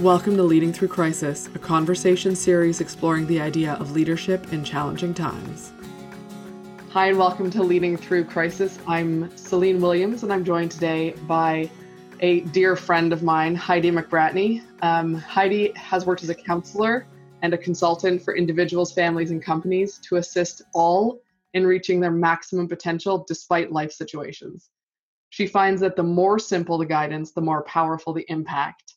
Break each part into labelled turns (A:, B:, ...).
A: Welcome to Leading Through Crisis, a conversation series exploring the idea of leadership in challenging times. Hi, and welcome to Leading Through Crisis. I'm Celine Williams, and I'm joined today by a dear friend of mine, Heidi McBratney. Um, Heidi has worked as a counselor and a consultant for individuals, families, and companies to assist all in reaching their maximum potential despite life situations. She finds that the more simple the guidance, the more powerful the impact.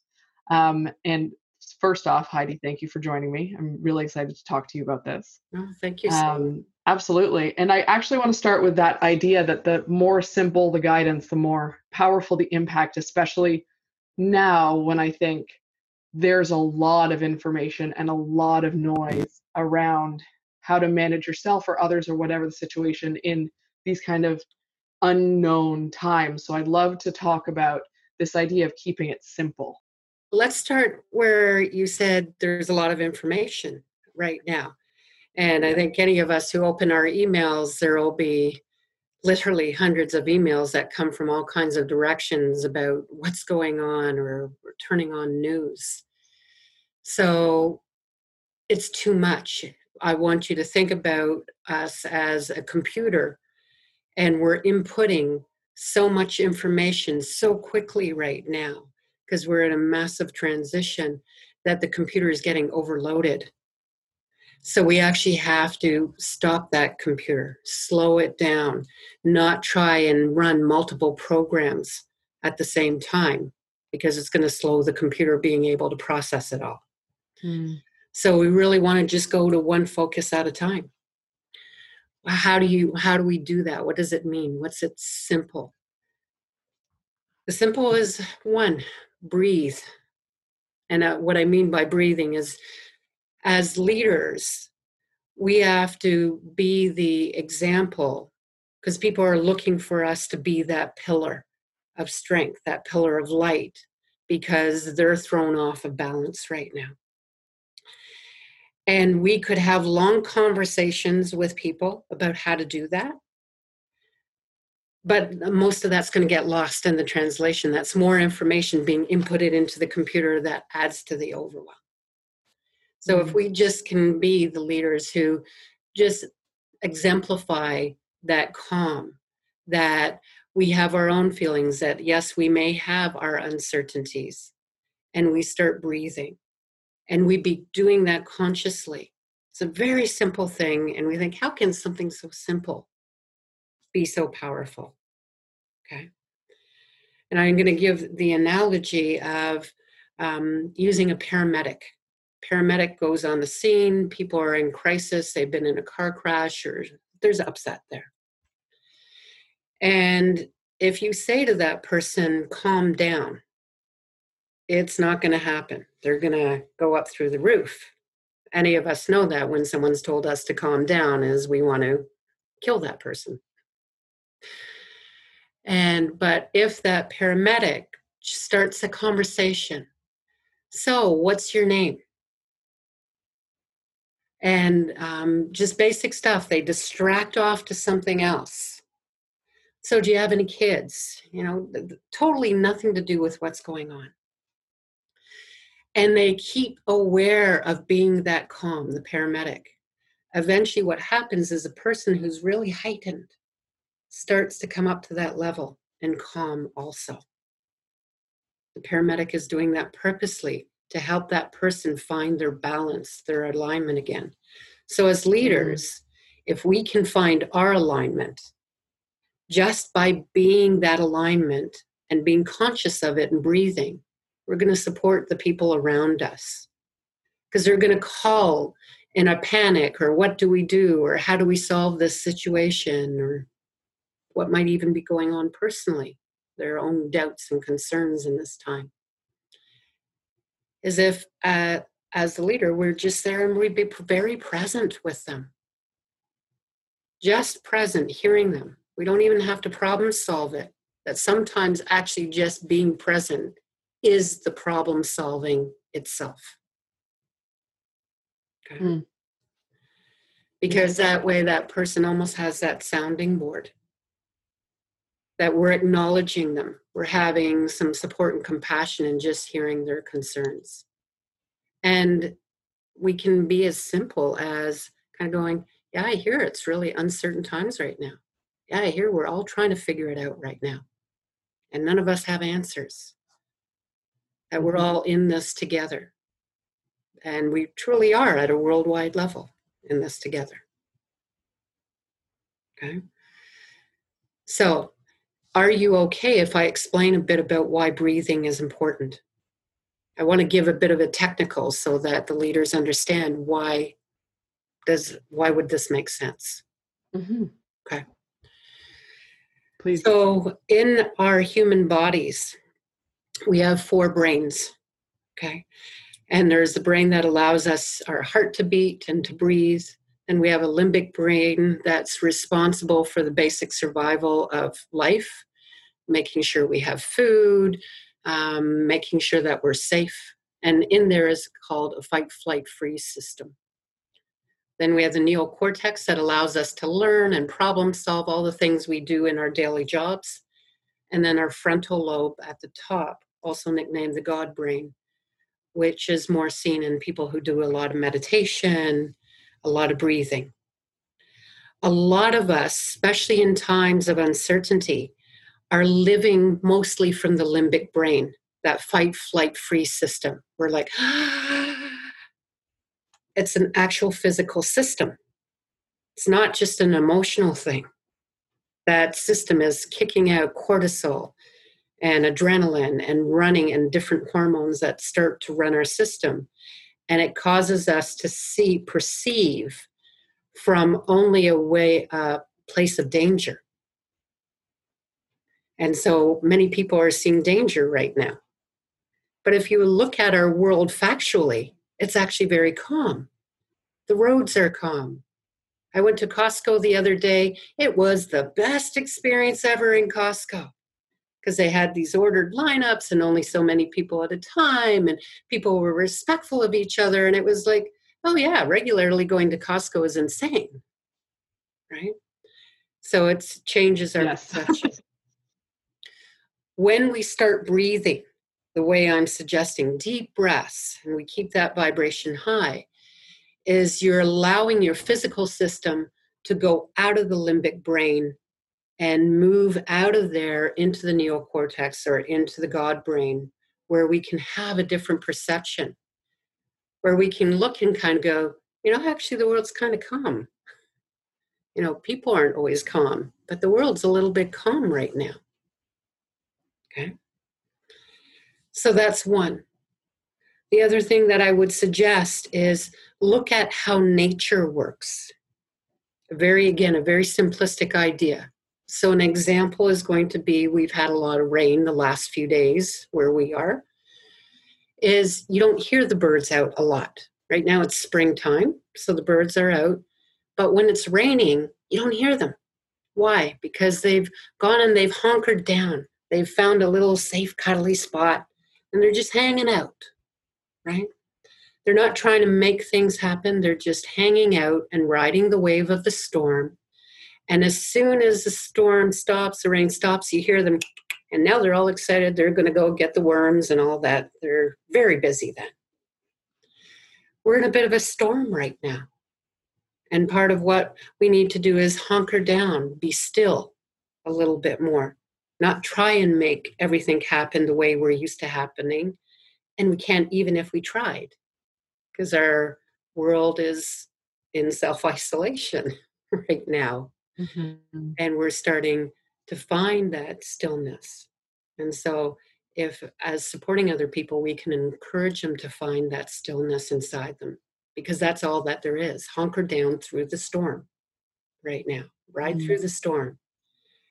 A: Um, and first off, Heidi, thank you for joining me. I'm really excited to talk to you about this.
B: Oh, thank you. Um,
A: absolutely. And I actually want to start with that idea that the more simple the guidance, the more powerful the impact, especially now when I think there's a lot of information and a lot of noise around how to manage yourself or others or whatever the situation in these kind of unknown times. So I'd love to talk about this idea of keeping it simple
B: let's start where you said there's a lot of information right now. And I think any of us who open our emails, there will be literally hundreds of emails that come from all kinds of directions about what's going on or, or turning on news. So it's too much. I want you to think about us as a computer, and we're inputting so much information so quickly right now because we're in a massive transition that the computer is getting overloaded. So we actually have to stop that computer, slow it down, not try and run multiple programs at the same time because it's going to slow the computer being able to process it all. Hmm. So we really want to just go to one focus at a time. How do you how do we do that? What does it mean? What's it simple? The simple is one, breathe. And uh, what I mean by breathing is as leaders, we have to be the example because people are looking for us to be that pillar of strength, that pillar of light, because they're thrown off of balance right now. And we could have long conversations with people about how to do that but most of that's going to get lost in the translation that's more information being inputted into the computer that adds to the overwhelm so mm-hmm. if we just can be the leaders who just exemplify that calm that we have our own feelings that yes we may have our uncertainties and we start breathing and we be doing that consciously it's a very simple thing and we think how can something so simple be so powerful. Okay. And I'm going to give the analogy of um, using a paramedic. Paramedic goes on the scene, people are in crisis, they've been in a car crash, or there's upset there. And if you say to that person, calm down, it's not going to happen. They're going to go up through the roof. Any of us know that when someone's told us to calm down, is we want to kill that person. And but if that paramedic starts a conversation, so what's your name? And um, just basic stuff, they distract off to something else. So, do you have any kids? You know, totally nothing to do with what's going on. And they keep aware of being that calm, the paramedic. Eventually, what happens is a person who's really heightened starts to come up to that level and calm also. The paramedic is doing that purposely to help that person find their balance, their alignment again. So, as mm-hmm. leaders, if we can find our alignment just by being that alignment and being conscious of it and breathing, we're going to support the people around us because they're going to call in a panic or what do we do or how do we solve this situation or what might even be going on personally, their own doubts and concerns in this time. As if, uh, as the leader, we're just there and we'd be very present with them. Just present, hearing them. We don't even have to problem solve it. That sometimes actually just being present is the problem solving itself. Okay. Mm. Because that way, that person almost has that sounding board that we're acknowledging them. We're having some support and compassion and just hearing their concerns. And we can be as simple as kind of going, Yeah, I hear it's really uncertain times right now. Yeah, I hear we're all trying to figure it out right now. And none of us have answers. That we're mm-hmm. all in this together. And we truly are at a worldwide level in this together. Okay. So, are you okay if I explain a bit about why breathing is important? I want to give a bit of a technical so that the leaders understand why does why would this make sense? Mm-hmm. Okay. Please. So, in our human bodies, we have four brains. Okay. And there's the brain that allows us our heart to beat and to breathe. And we have a limbic brain that's responsible for the basic survival of life, making sure we have food, um, making sure that we're safe. And in there is called a fight, flight, freeze system. Then we have the neocortex that allows us to learn and problem solve all the things we do in our daily jobs. And then our frontal lobe at the top, also nicknamed the God brain, which is more seen in people who do a lot of meditation, a lot of breathing. A lot of us, especially in times of uncertainty, are living mostly from the limbic brain, that fight, flight, freeze system. We're like, it's an actual physical system. It's not just an emotional thing. That system is kicking out cortisol and adrenaline and running and different hormones that start to run our system and it causes us to see perceive from only a way a place of danger. And so many people are seeing danger right now. But if you look at our world factually it's actually very calm. The roads are calm. I went to costco the other day. It was the best experience ever in costco because they had these ordered lineups and only so many people at a time and people were respectful of each other and it was like oh yeah regularly going to costco is insane right so it changes our yes. perception when we start breathing the way i'm suggesting deep breaths and we keep that vibration high is you're allowing your physical system to go out of the limbic brain and move out of there into the neocortex or into the God brain, where we can have a different perception, where we can look and kind of go, you know, actually the world's kind of calm. You know, people aren't always calm, but the world's a little bit calm right now. Okay. So that's one. The other thing that I would suggest is look at how nature works. A very, again, a very simplistic idea. So, an example is going to be we've had a lot of rain the last few days where we are, is you don't hear the birds out a lot. Right now it's springtime, so the birds are out. But when it's raining, you don't hear them. Why? Because they've gone and they've hunkered down. They've found a little safe, cuddly spot, and they're just hanging out, right? They're not trying to make things happen. They're just hanging out and riding the wave of the storm and as soon as the storm stops, the rain stops, you hear them, and now they're all excited. They're going to go get the worms and all that. They're very busy then. We're in a bit of a storm right now. And part of what we need to do is hunker down, be still a little bit more, not try and make everything happen the way we're used to happening. And we can't even if we tried, because our world is in self isolation right now mm-hmm. and we're starting to find that stillness and so if as supporting other people we can encourage them to find that stillness inside them because that's all that there is hunker down through the storm right now ride mm-hmm. through the storm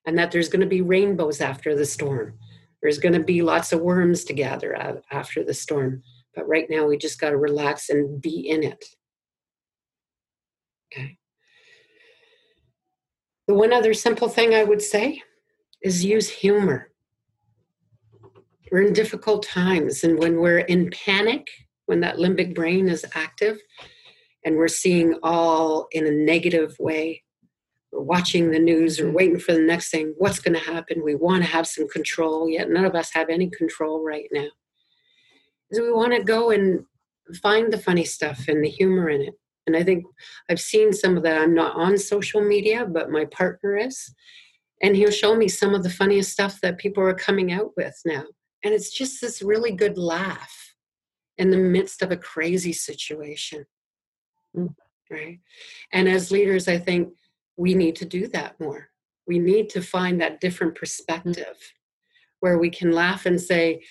B: and that there's going to be rainbows after the storm there's going to be lots of worms to gather after the storm but right now we just got to relax and be in it okay the one other simple thing I would say is use humor. We're in difficult times, and when we're in panic, when that limbic brain is active, and we're seeing all in a negative way, we're watching the news or mm-hmm. waiting for the next thing, what's going to happen? We want to have some control, yet none of us have any control right now. So we want to go and find the funny stuff and the humor in it. And I think I've seen some of that. I'm not on social media, but my partner is. And he'll show me some of the funniest stuff that people are coming out with now. And it's just this really good laugh in the midst of a crazy situation. Mm. Right. And as leaders, I think we need to do that more. We need to find that different perspective mm. where we can laugh and say,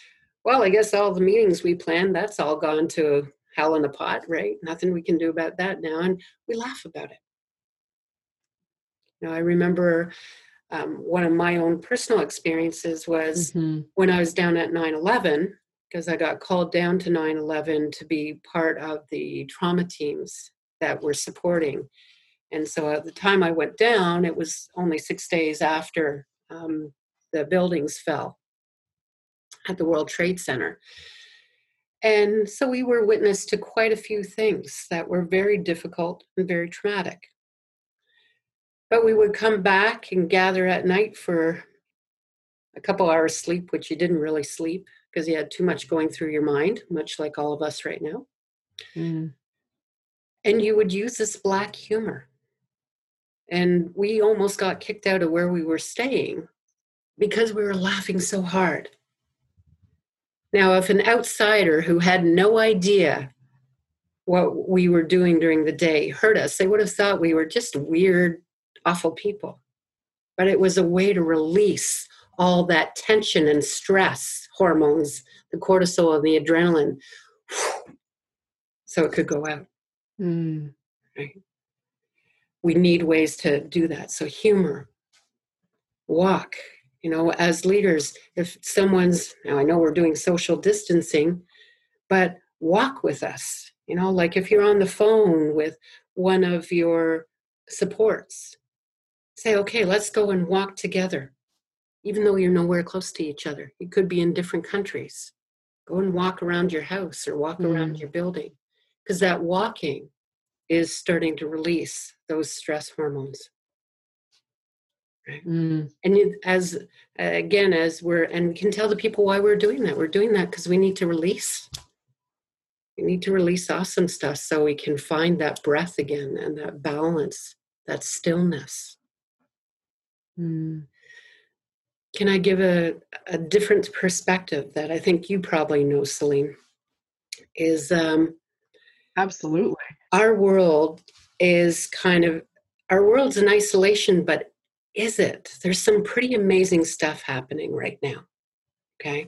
B: well, I guess all the meetings we planned, that's all gone to hell in a pot, right? Nothing we can do about that now. And we laugh about it. You know, I remember um, one of my own personal experiences was mm-hmm. when I was down at 9 11, because I got called down to 9 11 to be part of the trauma teams that were supporting. And so at the time I went down, it was only six days after um, the buildings fell at the World Trade Center. And so we were witness to quite a few things that were very difficult and very traumatic. But we would come back and gather at night for a couple hours sleep, which you didn't really sleep because you had too much going through your mind, much like all of us right now. Mm. And you would use this black humor. And we almost got kicked out of where we were staying because we were laughing so hard. Now, if an outsider who had no idea what we were doing during the day heard us, they would have thought we were just weird, awful people. But it was a way to release all that tension and stress hormones, the cortisol and the adrenaline, so it could go out. Mm. Right? We need ways to do that. So, humor, walk, you know as leaders if someone's now i know we're doing social distancing but walk with us you know like if you're on the phone with one of your supports say okay let's go and walk together. Even though you're nowhere close to each other you could be in different countries. Go and walk around your house or walk mm. around your building because that walking is starting to release those stress hormones Mm. And as uh, again, as we're and we can tell the people why we're doing that. We're doing that because we need to release. We need to release awesome stuff so we can find that breath again and that balance, that stillness. Mm. Can I give a, a different perspective that I think you probably know, Celine? Is um,
A: absolutely
B: our world is kind of our world's in isolation, but is it? There's some pretty amazing stuff happening right now. Okay.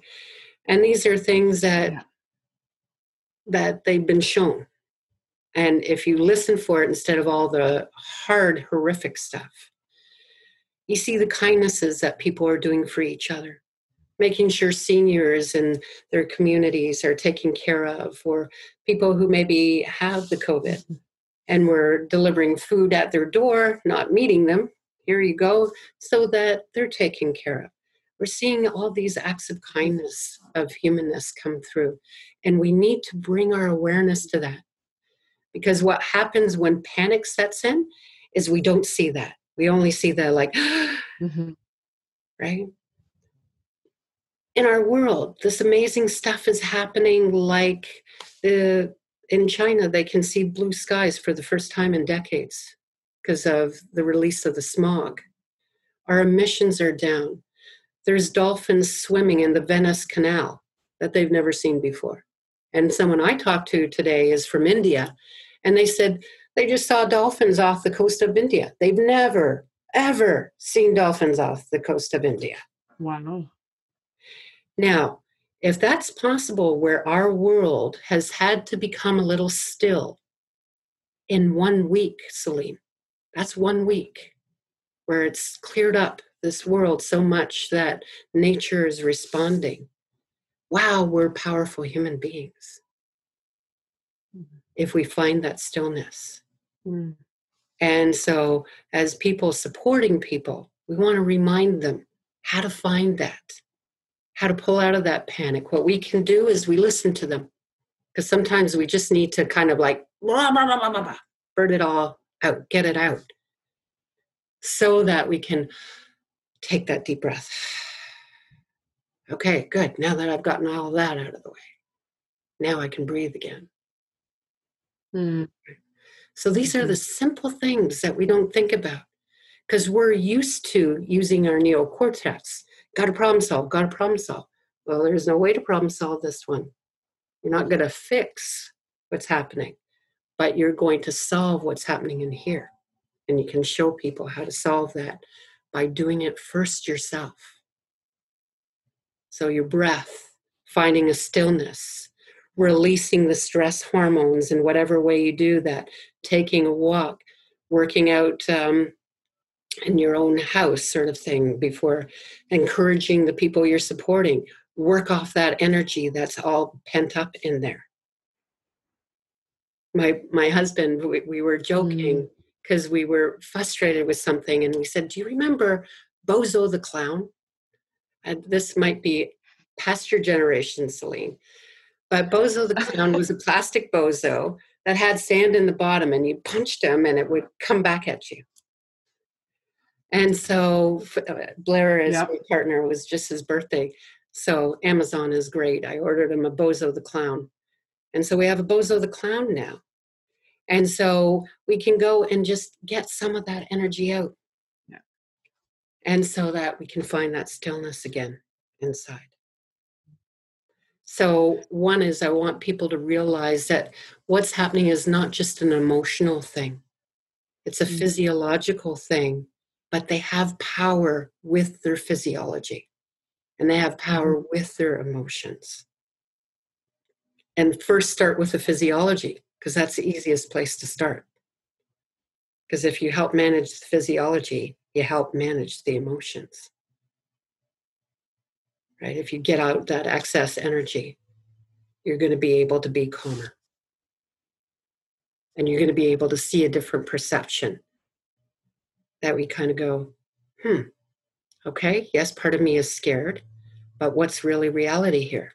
B: And these are things that yeah. that they've been shown. And if you listen for it instead of all the hard, horrific stuff, you see the kindnesses that people are doing for each other, making sure seniors in their communities are taken care of, or people who maybe have the COVID mm-hmm. and we're delivering food at their door, not meeting them, here you go, so that they're taken care of. We're seeing all these acts of kindness, of humanness come through. And we need to bring our awareness to that. Because what happens when panic sets in is we don't see that. We only see the like, mm-hmm. right? In our world, this amazing stuff is happening like the in China, they can see blue skies for the first time in decades because of the release of the smog. Our emissions are down. There's dolphins swimming in the Venice Canal that they've never seen before. And someone I talked to today is from India, and they said they just saw dolphins off the coast of India. They've never, ever seen dolphins off the coast of India.
A: Wow.
B: Now, if that's possible where our world has had to become a little still in one week, Celine, that's one week where it's cleared up this world so much that nature is responding. Wow, we're powerful human beings mm-hmm. if we find that stillness. Mm. And so, as people supporting people, we want to remind them how to find that, how to pull out of that panic. What we can do is we listen to them because sometimes we just need to kind of like blah, blah, blah, blah, blah, burn it all out, get it out, so that we can take that deep breath. Okay, good. Now that I've gotten all that out of the way, now I can breathe again. Mm. So these are the simple things that we don't think about because we're used to using our neocortex. Got to problem solve, got to problem solve. Well, there's no way to problem solve this one. You're not going to fix what's happening, but you're going to solve what's happening in here. And you can show people how to solve that by doing it first yourself. So, your breath, finding a stillness, releasing the stress hormones in whatever way you do that, taking a walk, working out um, in your own house, sort of thing, before encouraging the people you're supporting. Work off that energy that's all pent up in there. My my husband, we, we were joking because mm. we were frustrated with something, and we said, "Do you remember Bozo the clown?" And this might be past your generation, Celine. But Bozo the Clown was a plastic bozo that had sand in the bottom, and you punched him and it would come back at you. And so uh, Blair, as yep. my partner, was just his birthday. So Amazon is great. I ordered him a Bozo the Clown. And so we have a Bozo the Clown now. And so we can go and just get some of that energy out. Yeah. And so that we can find that stillness again inside. So, one is I want people to realize that what's happening is not just an emotional thing, it's a mm-hmm. physiological thing, but they have power with their physiology and they have power mm-hmm. with their emotions. And first, start with the physiology because that's the easiest place to start. Because if you help manage the physiology, you help manage the emotions right? If you get out that excess energy, you're going to be able to be calmer. And you're going to be able to see a different perception that we kind of go, hmm, okay, yes, part of me is scared, but what's really reality here?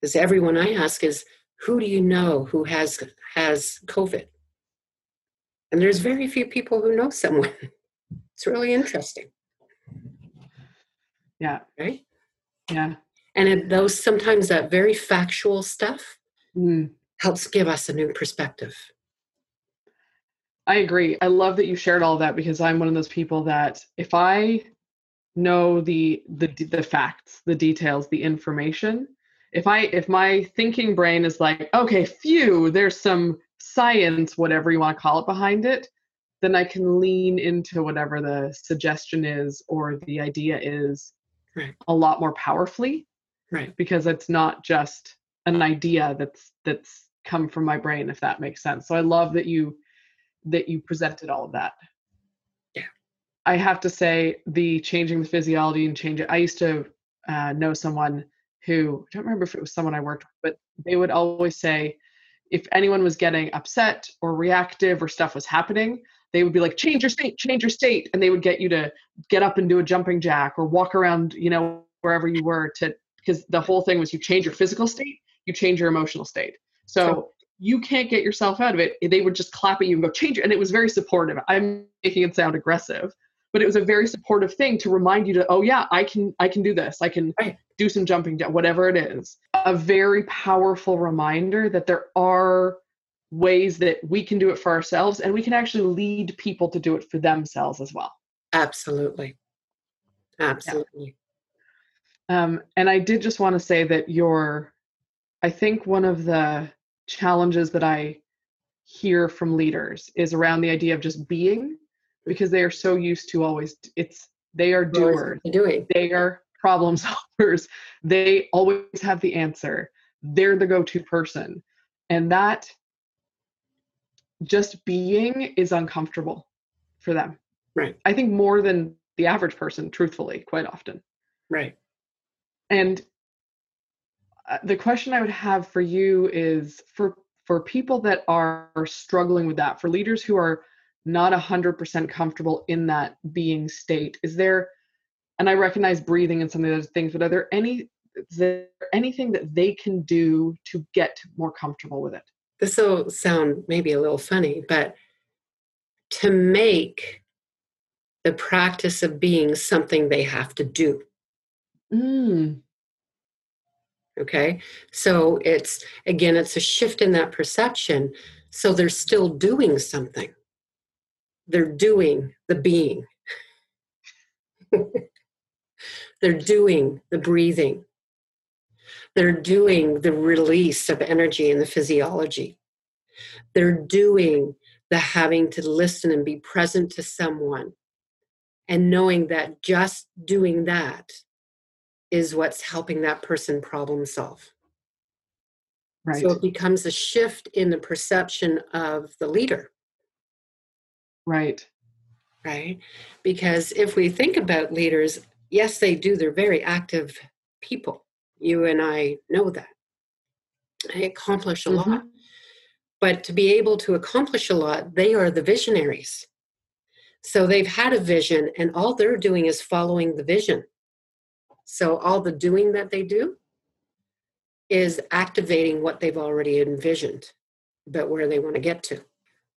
B: Because everyone I ask is, who do you know who has has COVID? And there's very few people who know someone. It's really interesting.
A: Yeah.
B: Right?
A: Yeah.
B: And it, those sometimes that very factual stuff mm. helps give us a new perspective.
A: I agree. I love that you shared all that because I'm one of those people that if I know the the the facts, the details, the information, if I if my thinking brain is like, okay, phew, there's some science, whatever you want to call it behind it, then I can lean into whatever the suggestion is or the idea is right. a lot more powerfully
B: right.
A: because it's not just an idea that's that's come from my brain if that makes sense. So i love that you that you presented all of that.
B: Yeah.
A: I have to say the changing the physiology and change it i used to uh, know someone who i don't remember if it was someone i worked with but they would mm-hmm. always say if anyone was getting upset or reactive or stuff was happening they would be like change your state change your state and they would get you to get up and do a jumping jack or walk around you know wherever you were to because the whole thing was you change your physical state you change your emotional state. So you can't get yourself out of it they would just clap at you and go change it and it was very supportive. I'm making it sound aggressive but it was a very supportive thing to remind you to oh yeah i can i can do this. I can right. Do some jumping whatever it is a very powerful reminder that there are ways that we can do it for ourselves and we can actually lead people to do it for themselves as well.
B: Absolutely. Absolutely.
A: Yeah. Um, and I did just want to say that your, I think one of the challenges that I hear from leaders is around the idea of just being because they are so used to always, it's, they are doers.
B: Doing.
A: They are problem solvers. They always have the answer. They're the go to person. And that just being is uncomfortable for them.
B: Right.
A: I think more than the average person, truthfully, quite often.
B: Right.
A: And uh, the question I would have for you is for for people that are struggling with that, for leaders who are not 100% comfortable in that being state, is there, and I recognize breathing and some of those things, but are there any, is there anything that they can do to get more comfortable with it?
B: this will sound maybe a little funny, but to make the practice of being something they have to do.
A: Mm.
B: Okay. So it's, again, it's a shift in that perception So they're still doing something. They're doing the being. they're doing the breathing. They're doing the release of energy and the physiology. They're doing the having to listen and be present to someone and knowing that just doing that is what's helping that person problem solve. Right. So it becomes a shift in the perception of the leader.
A: Right.
B: Right. Because if we think about leaders, yes, they do, they're very active people. You and I know that. They accomplish a mm-hmm. lot. But to be able to accomplish a lot, they are the visionaries. So they've had a vision, and all they're doing is following the vision. So all the doing that they do is activating what they've already envisioned but where they want to get to.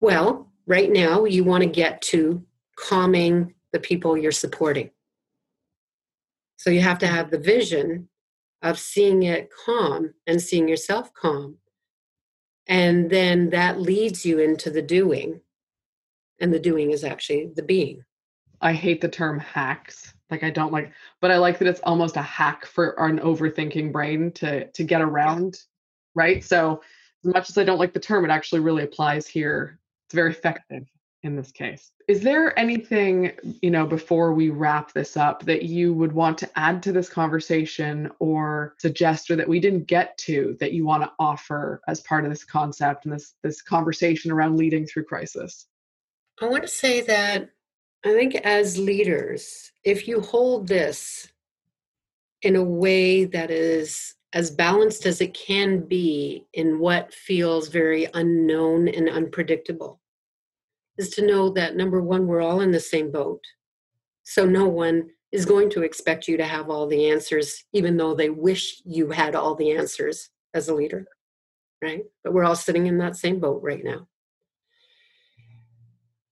B: Well, right now, you want to get to calming the people you're supporting. So you have to have the vision of seeing it calm and seeing yourself calm. And then that leads you into the doing. And the doing is actually the being.
A: I hate the term hacks. Like I don't like, but I like that it's almost a hack for an overthinking brain to to get around, right? So as much as I don't like the term, it actually really applies here. It's very effective in this case. Is there anything, you know, before we wrap this up that you would want to add to this conversation or suggest or that we didn't get to that you want to offer as part of this concept and this this conversation around leading through crisis?
B: I want to say that I think as leaders, if you hold this in a way that is as balanced as it can be in what feels very unknown and unpredictable, is to know that number one, we're all in the same boat. So no one is going to expect you to have all the answers, even though they wish you had all the answers as a leader, right? But we're all sitting in that same boat right now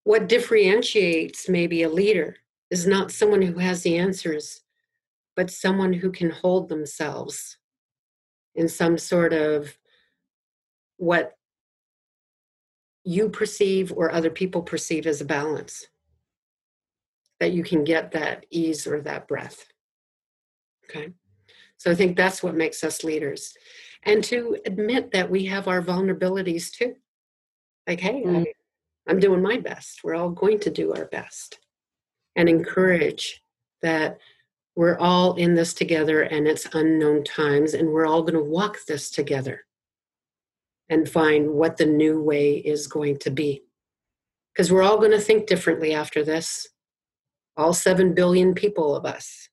B: what differentiates maybe a leader is not someone who has the answers, but someone who can hold themselves in some sort of what you perceive or other people perceive as a balance. That you can get that ease or that breath. Okay. So I think that's what makes us leaders. And to admit that we have our vulnerabilities too. Like, hey, mm. I, I'm doing my best. We're all going to do our best. And encourage that we're all in this together and it's unknown times, and we're all going to walk this together and find what the new way is going to be. Because we're all going to think differently after this. All 7 billion people of us.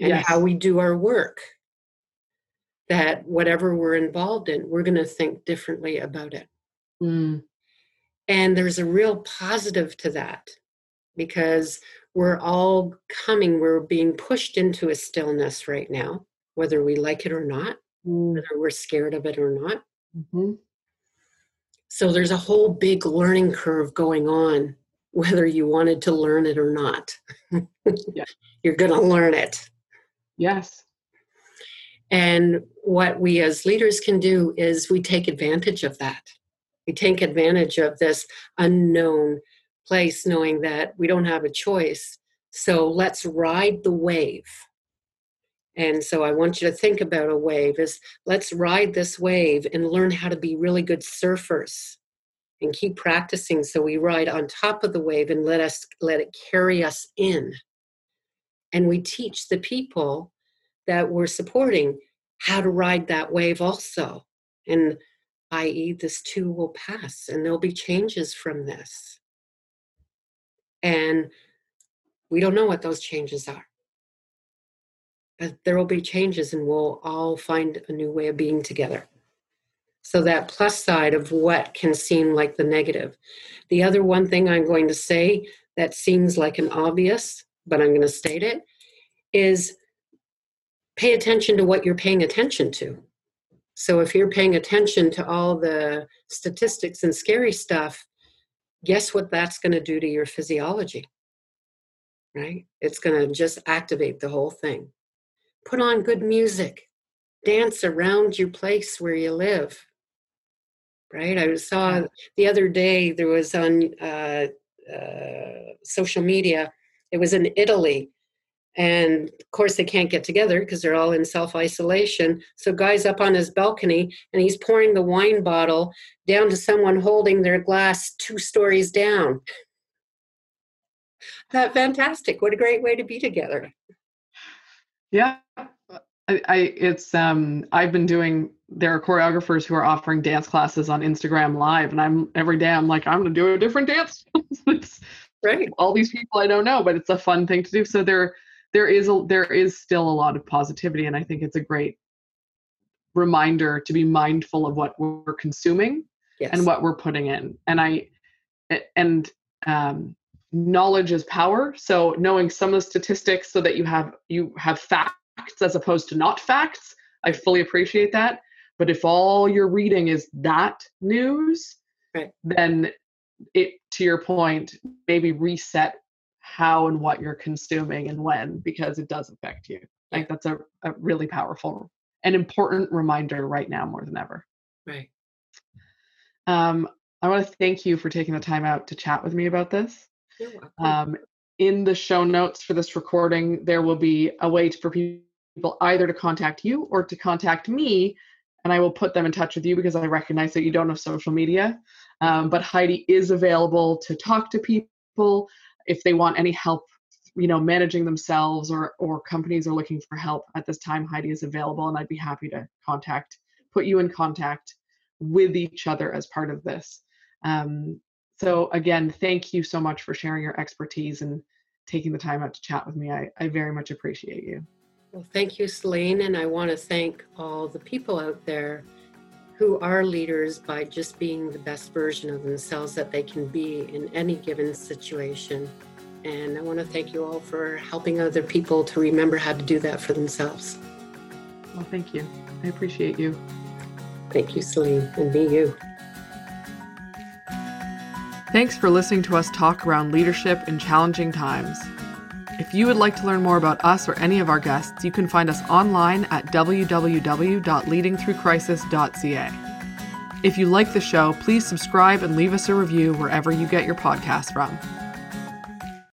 B: And yes. how we do our work. That whatever we're involved in, we're going to think differently about it. Mm. And there's a real positive to that because we're all coming, we're being pushed into a stillness right now, whether we like it or not, mm. whether we're scared of it or not. Mm-hmm. So there's a whole big learning curve going on, whether you wanted to learn it or not. yeah. You're going to learn it.
A: Yes.
B: And what we as leaders can do is we take advantage of that we take advantage of this unknown place knowing that we don't have a choice so let's ride the wave and so i want you to think about a wave is let's ride this wave and learn how to be really good surfers and keep practicing so we ride on top of the wave and let us let it carry us in and we teach the people that we're supporting how to ride that wave also and i.e., this too will pass and there'll be changes from this. And we don't know what those changes are. There will be changes and we'll all find a new way of being together. So, that plus side of what can seem like the negative. The other one thing I'm going to say that seems like an obvious, but I'm going to state it, is pay attention to what you're paying attention to. So if you're paying attention to all the statistics and scary stuff, guess what that's going to do to your physiology? Right? It's going to just activate the whole thing. Put on good music, dance around your place where you live. right? I saw the other day there was on uh, uh, social media, it was in Italy. And of course, they can't get together because they're all in self isolation. So, guy's up on his balcony and he's pouring the wine bottle down to someone holding their glass two stories down. That fantastic! What a great way to be together.
A: Yeah, I, I it's um I've been doing there are choreographers who are offering dance classes on Instagram live and I'm every day I'm like I'm going to do a different dance.
B: right.
A: All these people I don't know, but it's a fun thing to do. So there there is a there is still a lot of positivity and I think it's a great reminder to be mindful of what we're consuming yes. and what we're putting in. And I and um knowledge is power. So knowing some of the statistics so that you have you have facts as opposed to not facts. I fully appreciate that. But if all you're reading is that news, right. then it, to your point, maybe reset how and what you're consuming and when because it does affect you. I think that's a, a really powerful and important reminder right now more than ever.
B: Right.
A: Um, I want to thank you for taking the time out to chat with me about this. Um, in the show notes for this recording, there will be a way for people people either to contact you or to contact me and I will put them in touch with you because I recognize that you don't have social media. Um, but Heidi is available to talk to people if they want any help, you know, managing themselves or or companies are looking for help at this time. Heidi is available, and I'd be happy to contact, put you in contact with each other as part of this. Um, so again, thank you so much for sharing your expertise and taking the time out to chat with me. I, I very much appreciate you.
B: Well, thank you, Celine, and I want to thank all the people out there who are leaders by just being the best version of themselves that they can be in any given situation. And I want to thank you all for helping other people to remember how to do that for themselves.
A: Well, thank you. I appreciate you.
B: Thank you, Celine, and be you.
A: Thanks for listening to us talk around leadership in challenging times. If you would like to learn more about us or any of our guests, you can find us online at www.leadingthroughcrisis.ca. If you like the show, please subscribe and leave us a review wherever you get your podcast from.